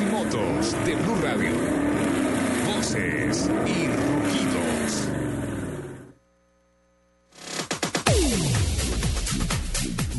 Y motos de Blue Radio. Voces y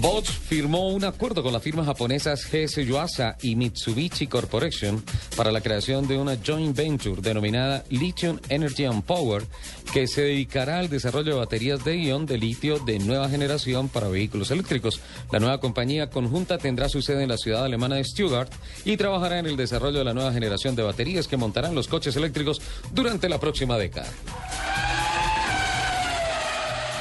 Bosch firmó un acuerdo con las firmas japonesas GS Yuasa y Mitsubishi Corporation para la creación de una joint venture denominada Lithium Energy and Power que se dedicará al desarrollo de baterías de ion de litio de nueva generación para vehículos eléctricos. La nueva compañía conjunta tendrá su sede en la ciudad alemana de Stuttgart y trabajará en el desarrollo de la nueva generación de baterías que montarán los coches eléctricos durante la próxima década.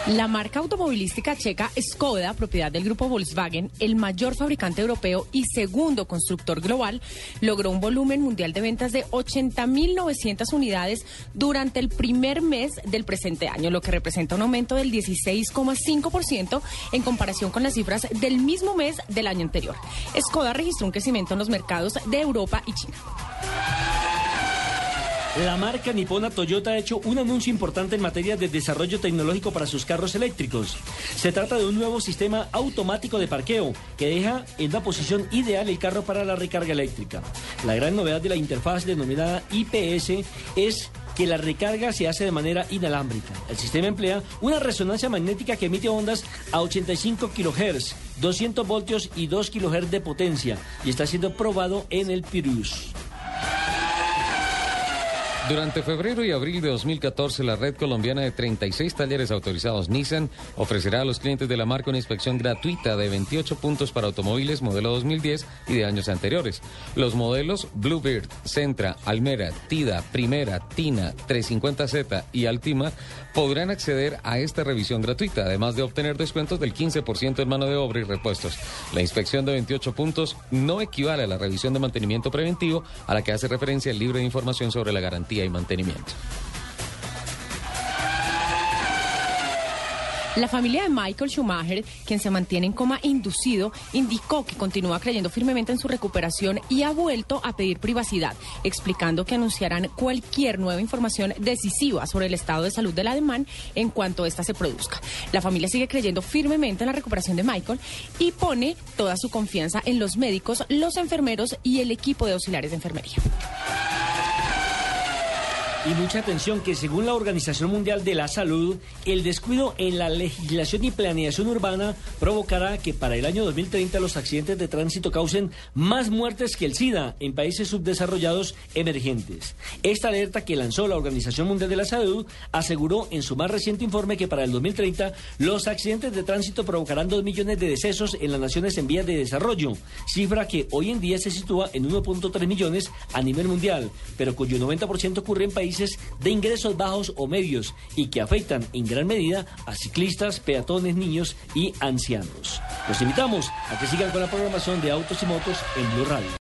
La marca automovilística checa Skoda, propiedad del grupo Volkswagen, el mayor fabricante europeo y segundo constructor global, logró un volumen mundial de ventas de 80.900 unidades durante el primer mes del presente año, lo que representa un aumento del 16,5% en comparación con las cifras del mismo mes del año anterior. Skoda registró un crecimiento en los mercados de Europa y China. La marca nipona Toyota ha hecho un anuncio importante en materia de desarrollo tecnológico para sus carros eléctricos. Se trata de un nuevo sistema automático de parqueo que deja en una posición ideal el carro para la recarga eléctrica. La gran novedad de la interfaz denominada IPS es que la recarga se hace de manera inalámbrica. El sistema emplea una resonancia magnética que emite ondas a 85 kHz, 200 voltios y 2 kHz de potencia y está siendo probado en el Pirus. Durante febrero y abril de 2014, la red colombiana de 36 talleres autorizados Nissan ofrecerá a los clientes de la marca una inspección gratuita de 28 puntos para automóviles modelo 2010 y de años anteriores. Los modelos Bluebird, Centra, Almera, Tida, Primera, Tina, 350Z y Altima podrán acceder a esta revisión gratuita, además de obtener descuentos del 15% en mano de obra y repuestos. La inspección de 28 puntos no equivale a la revisión de mantenimiento preventivo a la que hace referencia el libro de información sobre la garantía y mantenimiento. La familia de Michael Schumacher, quien se mantiene en coma inducido, indicó que continúa creyendo firmemente en su recuperación y ha vuelto a pedir privacidad, explicando que anunciarán cualquier nueva información decisiva sobre el estado de salud del alemán en cuanto ésta se produzca. La familia sigue creyendo firmemente en la recuperación de Michael y pone toda su confianza en los médicos, los enfermeros y el equipo de auxiliares de enfermería. Y mucha atención que según la Organización Mundial de la Salud, el descuido en la legislación y planeación urbana provocará que para el año 2030 los accidentes de tránsito causen más muertes que el SIDA en países subdesarrollados emergentes. Esta alerta que lanzó la Organización Mundial de la Salud aseguró en su más reciente informe que para el 2030 los accidentes de tránsito provocarán 2 millones de decesos en las naciones en vías de desarrollo, cifra que hoy en día se sitúa en 1.3 millones a nivel mundial, pero cuyo 90% ocurre en de ingresos bajos o medios y que afectan en gran medida a ciclistas, peatones, niños y ancianos. Los invitamos a que sigan con la programación de Autos y Motos en Blue Radio.